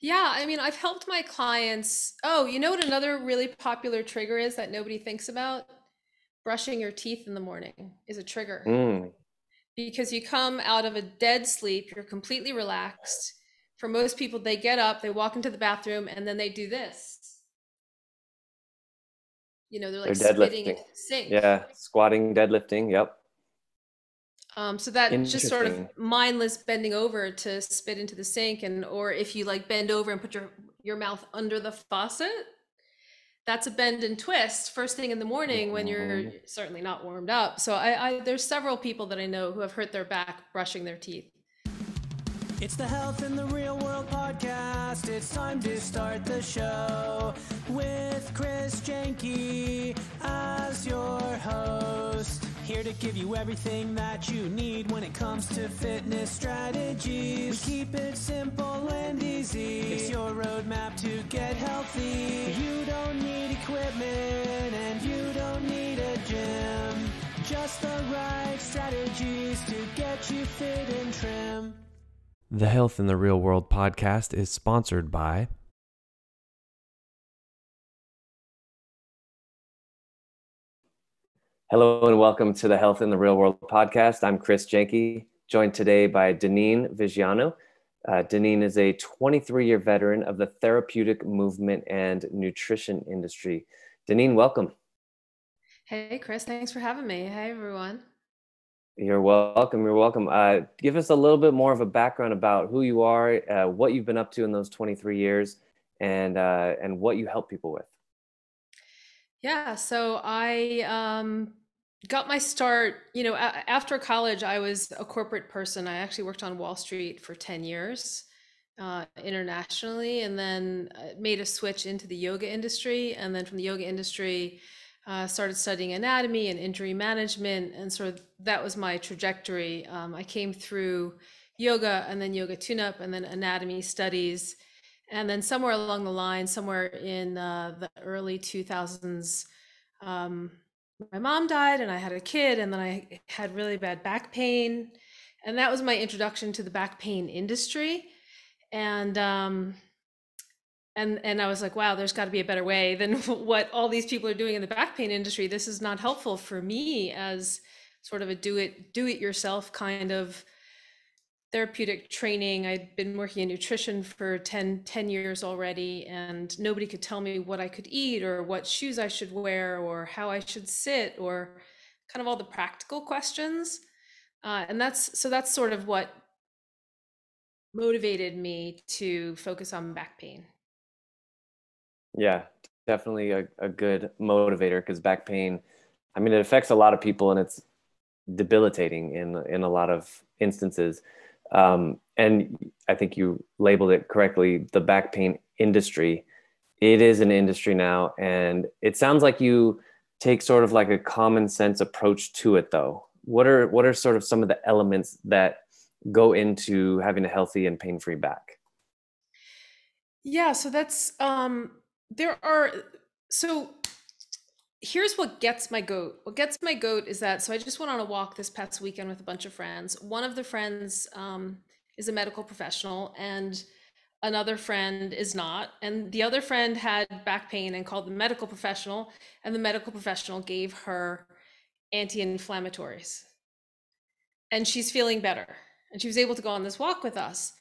Yeah, I mean, I've helped my clients. Oh, you know what another really popular trigger is that nobody thinks about? Brushing your teeth in the morning is a trigger Mm, because you come out of a dead sleep, you're completely relaxed. For most people, they get up, they walk into the bathroom, and then they do this. You know, they're they're like spitting deadlifting. into the sink. Yeah, squatting, deadlifting. Yep. Um, so that just sort of Interesting. mindless bending over to spit into the sink, and or if you like bend over and put your your mouth under the faucet, that's a bend and twist first thing in the morning when you're Mhm. certainly not warmed up. So I, I there's several people that I know who have hurt their back brushing their teeth. It's the Health in the Real World podcast. It's time to start the show with Chris Jenke as your host. Here to give you everything that you need when it comes to fitness strategies. We keep it simple and easy. It's your roadmap to get healthy. You don't need equipment and you don't need a gym. Just the right strategies to get you fit and trim. The Health in the Real World podcast is sponsored by Hello and welcome to the Health in the Real World podcast. I'm Chris Jenke, joined today by Deneen Vigiano. Uh, Deneen is a 23 year veteran of the therapeutic movement and nutrition industry. Deneen, welcome. Hey Chris, thanks for having me. Hey everyone. You're welcome. You're welcome. Uh, give us a little bit more of a background about who you are, uh, what you've been up to in those 23 years, and uh, and what you help people with. Yeah, so I um, got my start, you know, a- after college, I was a corporate person. I actually worked on Wall Street for 10 years uh, internationally, and then uh, made a switch into the yoga industry. And then from the yoga industry, uh, started studying anatomy and injury management. And sort of that was my trajectory. Um, I came through yoga and then yoga tune up and then anatomy studies and then somewhere along the line, somewhere in uh, the early 2000s, um, my mom died and I had a kid, and then I had really bad back pain. And that was my introduction to the back pain industry. And um, and and I was like, wow, there's got to be a better way than what all these people are doing in the back pain industry. This is not helpful for me as sort of a do it do it yourself kind of therapeutic training. I'd been working in nutrition for 10, 10 years already, and nobody could tell me what I could eat or what shoes I should wear or how I should sit or kind of all the practical questions. Uh, and that's so that's sort of what motivated me to focus on back pain. Yeah, definitely a, a good motivator because back pain, I mean, it affects a lot of people and it's debilitating in in a lot of instances. Um, and I think you labeled it correctly, the back pain industry. It is an industry now, and it sounds like you take sort of like a common sense approach to it, though. What are what are sort of some of the elements that go into having a healthy and pain-free back? Yeah, so that's um there are so here's what gets my goat. What gets my goat is that so I just went on a walk this past weekend with a bunch of friends. One of the friends um is a medical professional and another friend is not. And the other friend had back pain and called the medical professional and the medical professional gave her anti-inflammatories. And she's feeling better. And she was able to go on this walk with us.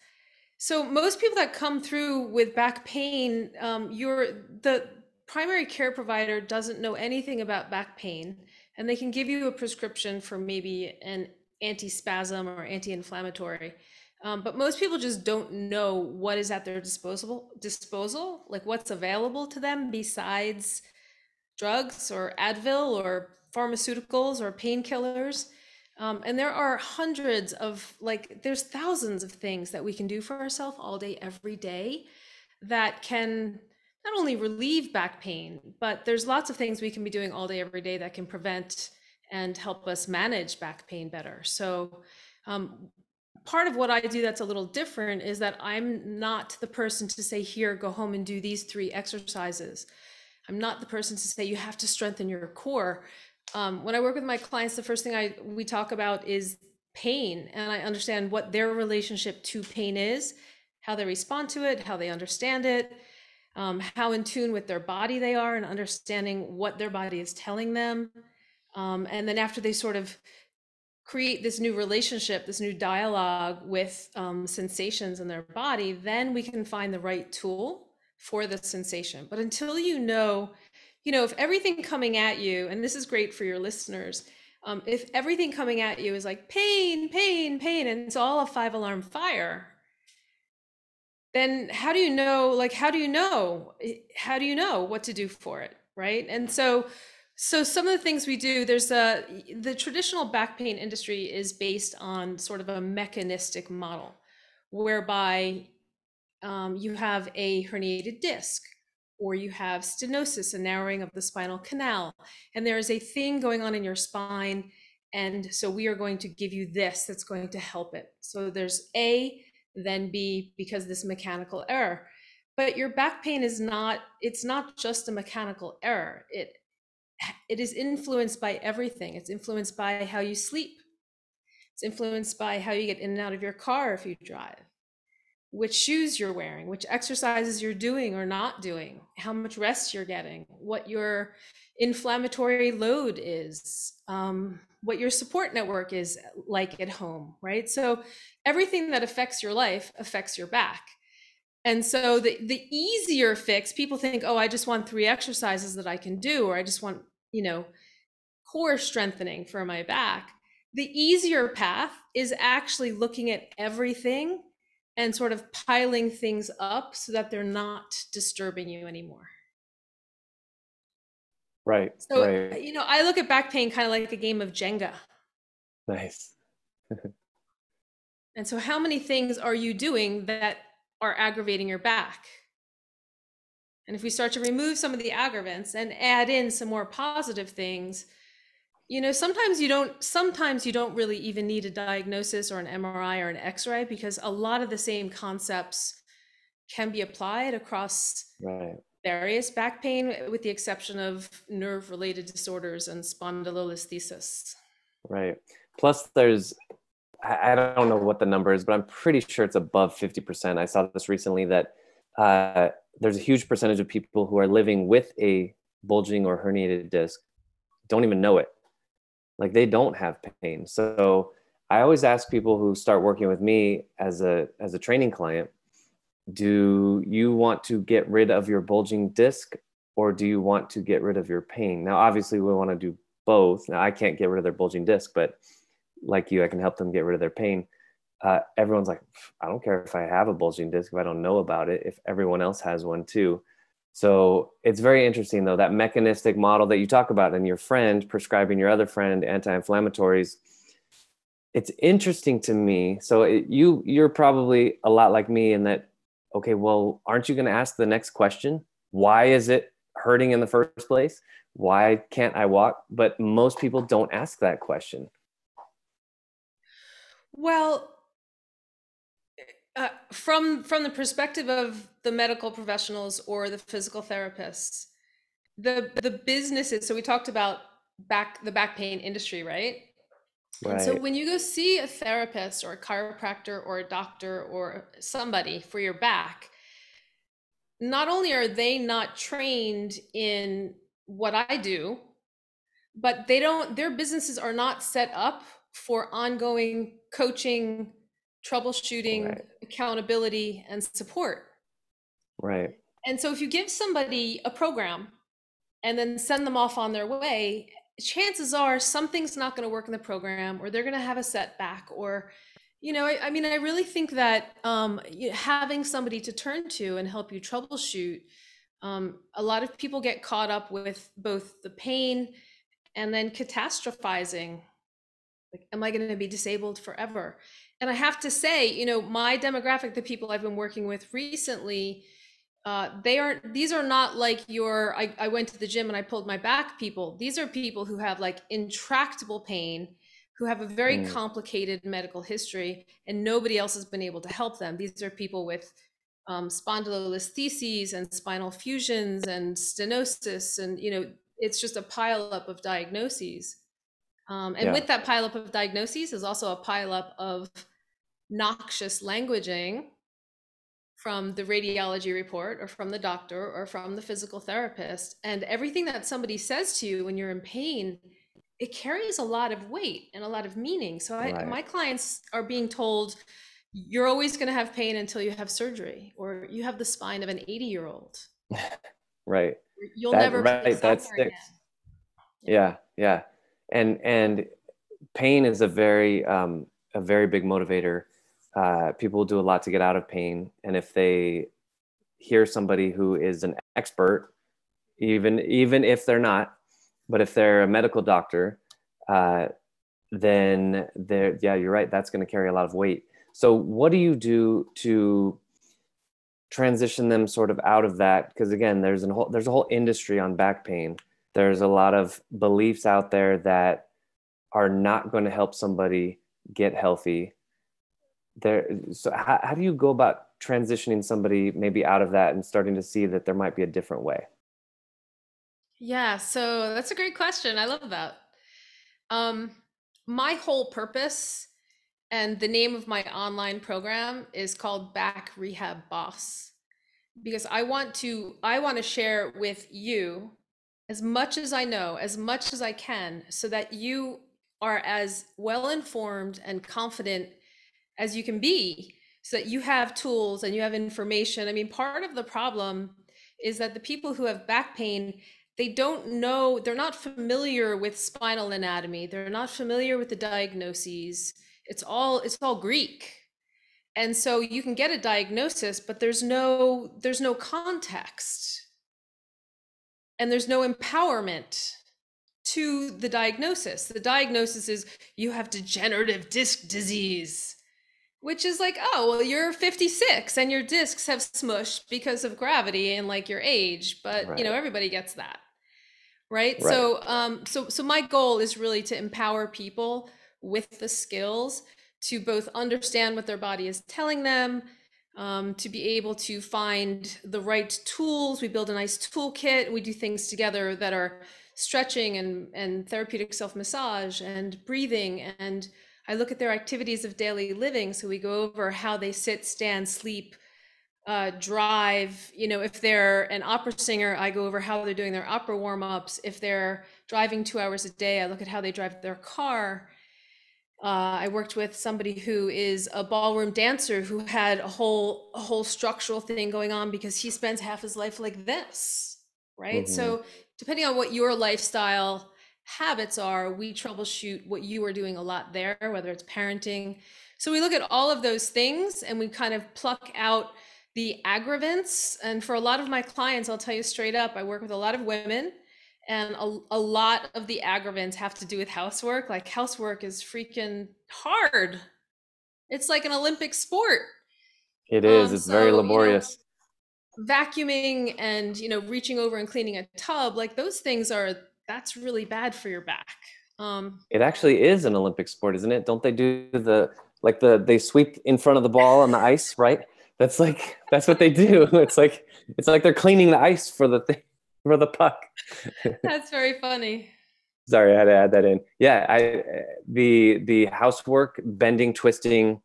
So most people that come through with back pain, um, you're the primary care provider doesn't know anything about back pain, and they can give you a prescription for maybe an antispasm or anti-inflammatory. Um, but most people just don't know what is at their disposal, like what's available to them besides drugs or Advil or pharmaceuticals or painkillers. Um, and there are hundreds of, like, there's thousands of things that we can do for ourselves all day, every day that can not only relieve back pain, but there's lots of things we can be doing all day, every day that can prevent and help us manage back pain better. So, um, part of what I do that's a little different is that I'm not the person to say, here, go home and do these three exercises. I'm not the person to say, you have to strengthen your core. Um, when I work with my clients, the first thing I we talk about is pain, and I understand what their relationship to pain is, how they respond to it, how they understand it, um, how in tune with their body they are, and understanding what their body is telling them. Um, and then after they sort of create this new relationship, this new dialogue with um, sensations in their body, then we can find the right tool for the sensation. But until you know, you know, if everything coming at you, and this is great for your listeners, um, if everything coming at you is like pain, pain, pain, and it's all a five alarm fire, then how do you know, like, how do you know, eh, how do you know what to do for it? Right. And so, so some of the things we do, there's a the traditional back pain industry is based on sort of a mechanistic model, whereby um, you have a herniated disc, or you have stenosis, a narrowing of the spinal canal, and there is a thing going on in your spine, and so we are going to give you this that's going to help it. So there's A, then B, because this mechanical error. But your back pain is not, it's not just a mechanical error. It it is influenced by everything. It's influenced by how you sleep. It's influenced by how you get in and out of your car if you drive, which shoes you're wearing, which exercises you're doing or not doing, how much rest you're getting, what your inflammatory load is, um, what your support network is like at home, right? So everything that affects your life affects your back. And so the, the easier fix, people think, oh, I just want three exercises that I can do, or I just want, you know, core strengthening for my back. The easier path is actually looking at everything and sort of piling things up so that they're not disturbing you anymore. Right. So, right. you know, I look at back pain kind of like a game of Jenga. Nice. and so, how many things are you doing that are aggravating your back. And if we start to remove some of the aggravants and add in some more positive things, you know, sometimes you don't sometimes you don't really even need a diagnosis or an MRI or an X-ray because a lot of the same concepts can be applied across right. various back pain with the exception of nerve related disorders and spondylolisthesis. Right. Plus there's I don't know what the number is, but I'm pretty sure it's above 50%. I saw this recently that uh, there's a huge percentage of people who are living with a bulging or herniated disc don't even know it. Like they don't have pain. So I always ask people who start working with me as a as a training client, do you want to get rid of your bulging disc or do you want to get rid of your pain? Now obviously we want to do both. Now I can't get rid of their bulging disc, but like you, I can help them get rid of their pain. Uh, everyone's like, I don't care if I have a bulging disc, if I don't know about it, if everyone else has one too. So it's very interesting though, that mechanistic model that you talk about and your friend prescribing your other friend anti-inflammatories. It's interesting to me. So it, you, you're probably a lot like me in that, okay, well, aren't you going to ask the next question? Why is it hurting in the first place? Why can't I walk? But most people don't ask that question. Well, uh, from from the perspective of the medical professionals or the physical therapists, the the businesses. So we talked about back the back pain industry, right? Right. And so when you go see a therapist or a chiropractor or a doctor or somebody for your back, not only are they not trained in what I do, but they don't their businesses are not set up for ongoing coaching, troubleshooting, Right. accountability, and support. Right. And so if you give somebody a program and then send them off on their way, chances are something's not going to work in the program or they're going to have a setback or you know I, I mean i really think that um, having somebody to turn to and help you troubleshoot um, a lot of people get caught up with both the pain and then catastrophizing like am i going to be disabled forever? And i have to say you know my demographic the people i've been working with recently uh, they aren't these are not like your I, I went to the gym and i pulled my back people. These are people who have like intractable pain who have a very Mm. complicated medical history and nobody else has been able to help them. These are people with um, spondylolistheses and spinal fusions and stenosis and you know it's just a pile up of diagnoses um, and Yeah. with that pile up of diagnoses is also a pile up of noxious languaging from the radiology report or from the doctor or from the physical therapist. And everything that somebody says to you when you're in pain, it carries a lot of weight and a lot of meaning. So I, Right. my clients are being told, you're always going to have pain until you have surgery, or you have the spine of an 80 year old. right You'll That- never right, that sticks. yeah yeah and and pain is a very um a very big motivator. Uh people do a lot to get out of pain. And if they hear somebody who is an expert even even if they're not but if they're a medical doctor uh then they're yeah you're right. That's going to carry a lot of weight. So what do you do to transition them sort of out of that? Because again there's a whole there's a whole industry on back pain there's a lot of beliefs out there that are not going to help somebody get healthy there so how, how do you go about transitioning somebody maybe out of that and starting to see that there might be a different way Yeah, so that's a great question. I love that. Um, my whole purpose and the name of my online program is called Back Rehab Boss because I want to I want to share with you as much as I know, as much as I can so that you are as well informed and confident as you can be so that you have tools and you have information. I mean, part of the problem is that the people who have back pain they don't know they're not familiar with spinal anatomy. They're not familiar with the diagnoses. It's all it's all greek. And so you can get a diagnosis but there's no there's no context and there's no empowerment to the diagnosis the diagnosis is you have degenerative disc disease which is like oh well you're 56 and your discs have smushed because of gravity and like your age but you know everybody gets that right? Right. so um so so my goal is really to empower people with the skills to both understand what their body is telling them um, to be able to find the right tools we build a nice toolkit we do things together that are stretching and and therapeutic self massage and breathing and I look at their activities of daily living. So we go over how they sit, stand, sleep, uh, drive. You know, if they're an opera singer, I go over how they're doing their opera warm ups. If they're driving two hours a day, I look at how they drive their car. Uh, I worked with somebody who is a ballroom dancer who had a whole a whole structural thing going on because he spends half his life like this, right? Mhm. So depending on what your lifestyle habits are, we troubleshoot what you are doing a lot there, whether it's parenting. So we look at all of those things and we kind of pluck out the aggravants. And for a lot of my clients, I'll tell you straight up, I work with a lot of women and a, a lot of the aggravants have to do with housework. Like housework is freaking hard. It's like an Olympic sport. it is Um, it's very so, you know, laborious Vacuuming and, you know, reaching over and cleaning a tub, like those things are that's really bad for your back. Um it actually is an olympic sport isn't it don't they do the like the they sweep in front of the ball on the ice right that's like that's what they do it's like it's like they're cleaning the ice for the thing for the puck that's very funny. sorry i had to add that in yeah i the the housework bending twisting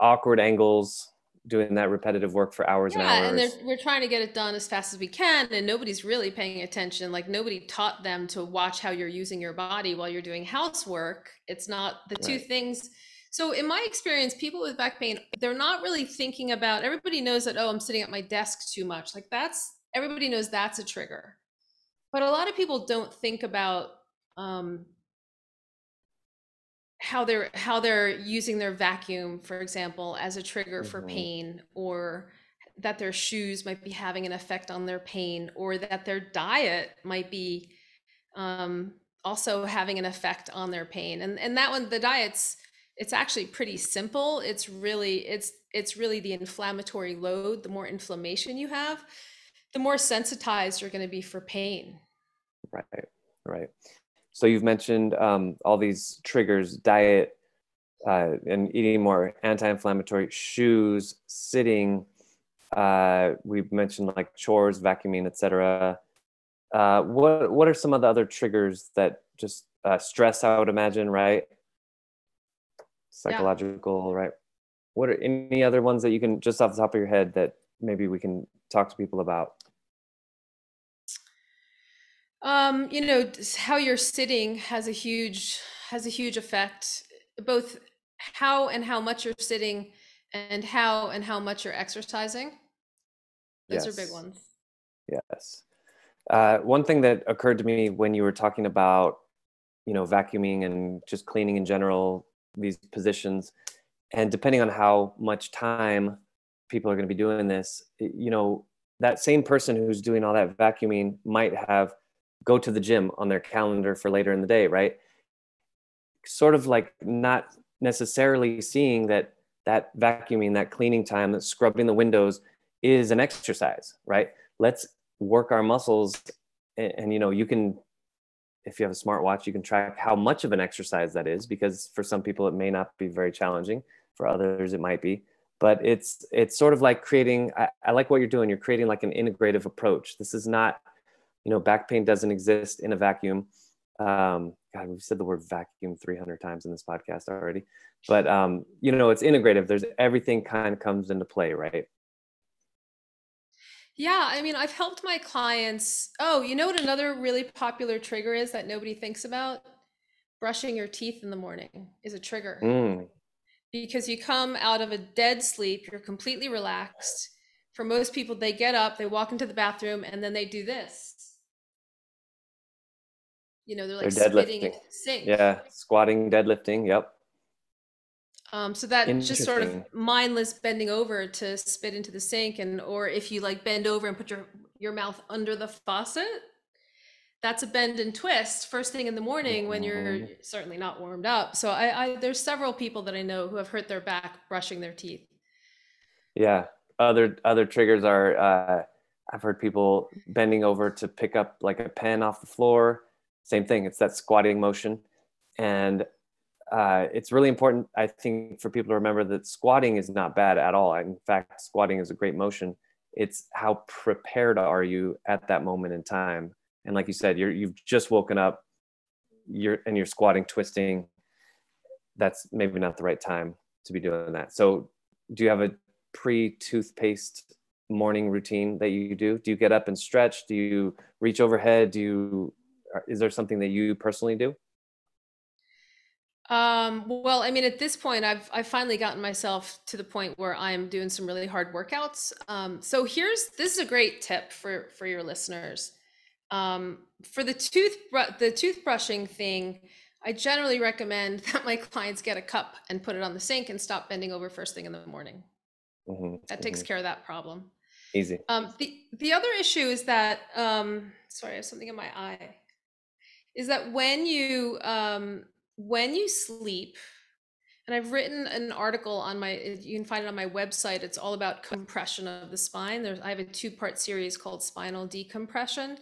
awkward angles doing that repetitive work for hours Yeah, and and hours they're, we're trying to get it done as fast as we can, and nobody's really paying attention. Like nobody taught them to watch how you're using your body while you're doing housework. It's not the two things. So in my experience, people with back pain, they're not really thinking about. Everybody knows that. Oh, I'm sitting at my desk too much. Like that's everybody knows that's a trigger, but a lot of people don't think about. Um, how they're how they're using their vacuum for example as a trigger for Mhm. pain or that their shoes might be having an effect on their pain or that their diet might be um, also having an effect on their pain and and that one the diet's it's actually pretty simple it's really it's it's really the inflammatory load the more inflammation you have the more sensitized you're going to be for pain Right, right. So you've mentioned um, all these triggers: diet, uh, and eating more anti-inflammatory, shoes, sitting. Uh, we've mentioned like chores, vacuuming, etc. Uh, what what are some of the other triggers that just uh, stress? I would imagine, right? Psychological, right? what are any other ones that you can just off the top of your head that maybe we can talk to people about? Um, you know, how you're sitting has a huge has a huge effect. Both how and how much you're sitting, and how and how much you're exercising. Those are big ones. Yes. Uh, one thing that occurred to me when you were talking about, you know, vacuuming and just cleaning in general, these positions, and depending on how much time people are going to be doing this, you know, that same person who's doing all that vacuuming might have go to the gym on their calendar for later in the day, right? Sort of like not necessarily seeing that that vacuuming, that cleaning time, that scrubbing the windows is an exercise, right? Let's work our muscles and, and you know you can if you have a smartwatch you can track how much of an exercise that is because for some people it may not be very challenging for others it might be but it's it's sort of like creating I, I like what you're doing you're creating like an integrative approach this is not you know back pain doesn't exist in a vacuum um god we've said the word vacuum 300 times in this podcast already but um you know it's integrative there's everything kind of comes into play right Yeah, I mean, I've helped my clients. Oh, you know what another really popular trigger is that nobody thinks about? Brushing your teeth in the morning is a trigger. mm, because you come out of a dead sleep, you're completely relaxed. For most people, they get up, they walk into the bathroom, and then they do this. You know, they're like They're deadlifting. into the sink. yeah squatting deadlifting yep Um, so that just sort of mindless bending over to spit into the sink, and or if you like bend over and put your your mouth under the faucet, that's a bend and twist first thing in the morning when you're Mhm. certainly not warmed up. So I, I there's several people that I know who have hurt their back brushing their teeth. Yeah. Other other triggers are uh, I've heard people bending over to pick up like a pen off the floor. Same thing. It's that squatting motion, and uh, it's really important. I think for people to remember that squatting is not bad at all. In fact, squatting is a great motion. It's how prepared are you at that moment in time. And like you said, you're you've just woken up. You're and you're squatting, twisting. That's maybe not the right time to be doing that. So, do you have a pre-toothpaste morning routine that you do? Do you get up and stretch? Do you reach overhead? Do you is there something that you personally do? Um, well, I mean, at this point, I've I've finally gotten myself to the point where I'm doing some really hard workouts. Um, so here's this is a great tip for for your listeners. Um, for the tooth the toothbrushing thing, I generally recommend that my clients get a cup and put it on the sink and stop bending over first thing in the morning. Mhm, That takes mhm. care of that problem. easy. Um, the the other issue is that um, sorry, I have something in my eye. Is that when you um, when you sleep, and I've written an article on my you can find it on my website. It's all about compression of the spine. There's I have a two part series called spinal decompression.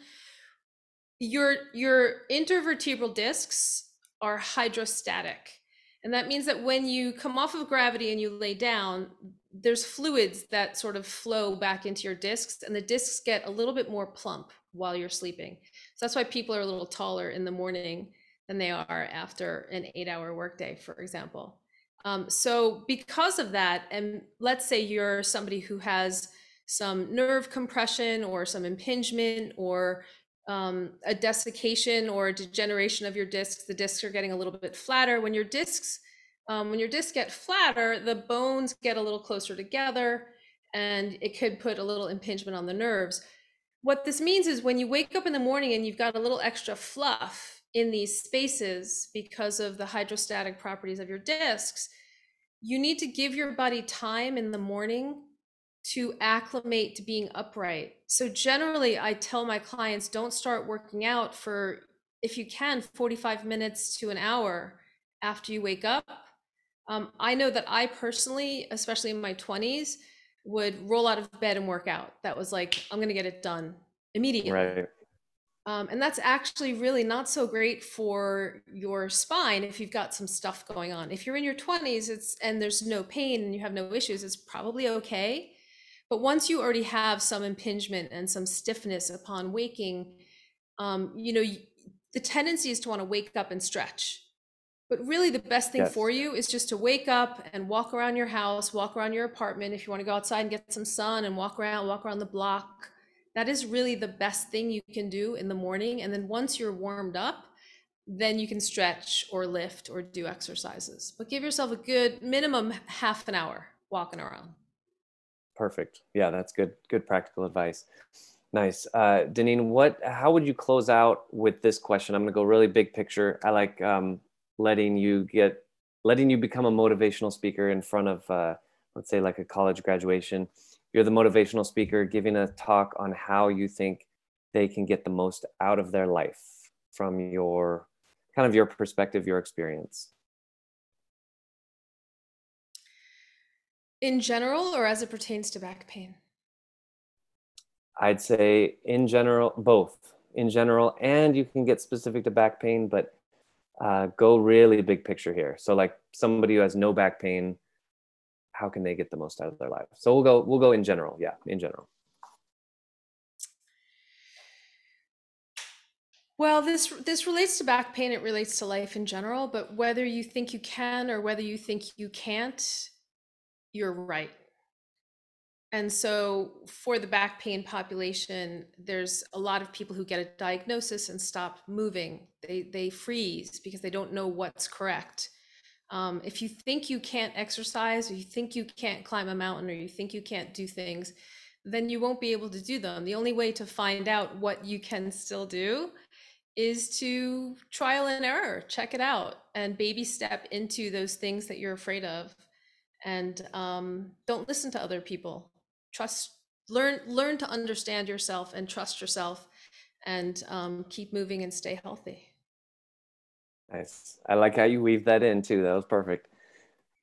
Your your intervertebral discs are hydrostatic. And that means that when you come off of gravity and you lay down, there's fluids that sort of flow back into your discs, and the discs get a little bit more plump while you're sleeping. So that's why people are a little taller in the morning than they are after an eight hour workday, for example. Um, so, because of that, and let's say you're somebody who has some nerve compression or some impingement or um, a desiccation or a degeneration of your discs. The discs are getting a little bit flatter. When your discs, um, when your discs get flatter, the bones get a little closer together, and it could put a little impingement on the nerves. What this means is when you wake up in the morning and you've got a little extra fluff in these spaces because of the hydrostatic properties of your discs, you need to give your body time in the morning to acclimate to being upright. So generally, I tell my clients don't start working out for, if you can, 45 minutes to an hour after you wake up. Um, I know that I personally, especially in my 20s, would roll out of bed and work out. That was like, I'm going to get it done immediately. Right. Um, and that's actually really not so great for your spine if you've got some stuff going on. If you're in your 20s, it's and there's no pain and you have no issues, it's probably okay. But once you already have some impingement and some stiffness upon waking, um, you know, the tendency is to want to wake up and stretch. But really, the best thing Yes. for you is just to wake up and walk around your house, walk around your apartment. If you want to go outside and get some sun and walk around, walk around the block. That is really the best thing you can do in the morning. And then once you're warmed up, then you can stretch or lift or do exercises. But give yourself a good minimum half an hour walking around. Perfect. Yeah, that's good. Good practical advice. Nice. Uh, Deneen, what? How would you close out with this question? I'm going to go really big picture. I like um, letting you get, letting you become a motivational speaker in front of, uh, let's say, like a college graduation. You're the motivational speaker giving a talk on how you think they can get the most out of their life from your kind of your perspective, your experience. In general, or as it pertains to back pain? I'd say in general, both in general, and you can get specific to back pain, but uh, go really big picture here. So like somebody who has no back pain, how can they get the most out of their life? So we'll go, we'll go in general. Yeah, in general. Well, this this relates to back pain. It relates to life in general. But whether you think you can or whether you think you can't, you're right. And so, for the back pain population, there's a lot of people who get a diagnosis and stop moving. They they freeze because they don't know what's correct. Um, if you think you can't exercise, or you think you can't climb a mountain, or you think you can't do things, then you won't be able to do them. The only way to find out what you can still do is to trial and error, check it out, and baby step into those things that you're afraid of, and um, don't listen to other people. Trust, learn, learn to understand yourself and trust yourself, and um, keep moving and stay healthy. Nice. I like how you weave that in too. That was perfect.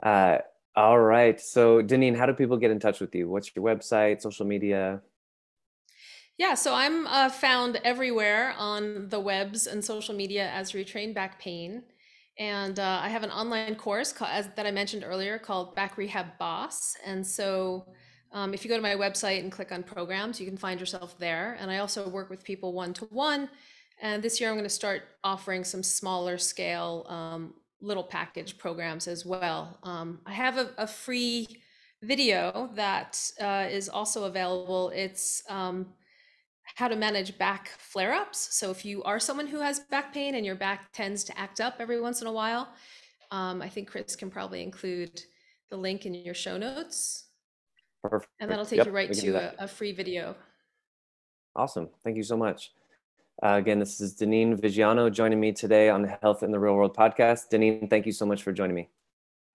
Uh, all right. So Deneen, how do people get in touch with you? What's your website, social media? Yeah, so I'm uh, found everywhere on the webs and social media as Retrain Back Pain. And uh, I have an online course ca- as, that I mentioned earlier called Back Rehab Boss. And so um, if you go to my website and click on programs, you can find yourself there. And I also work with people one to one. And this year I'm going to start offering some smaller scale um, little package programs as well. Um, I have a, a free video that uh, is also available. It's um, how to manage back flare ups. So, if you are someone who has back pain and your back tends to act up every once in a while, um, I think Chris can probably include the link in your show notes. Perfect. And that'll take Yep, you right we can do to a, a free video. Awesome. Thank you so much. Uh, again, this is Deneen Vigiano joining me today on the Health in the Real World podcast. Deneen, thank you so much for joining me.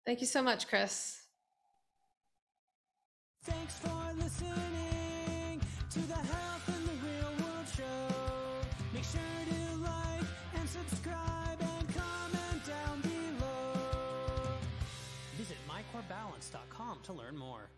Thank you so much, Chris. Thanks for listening to the Health in the Real World show. Make sure to like and subscribe and comment down below. Visit mycorebalance.com to learn more.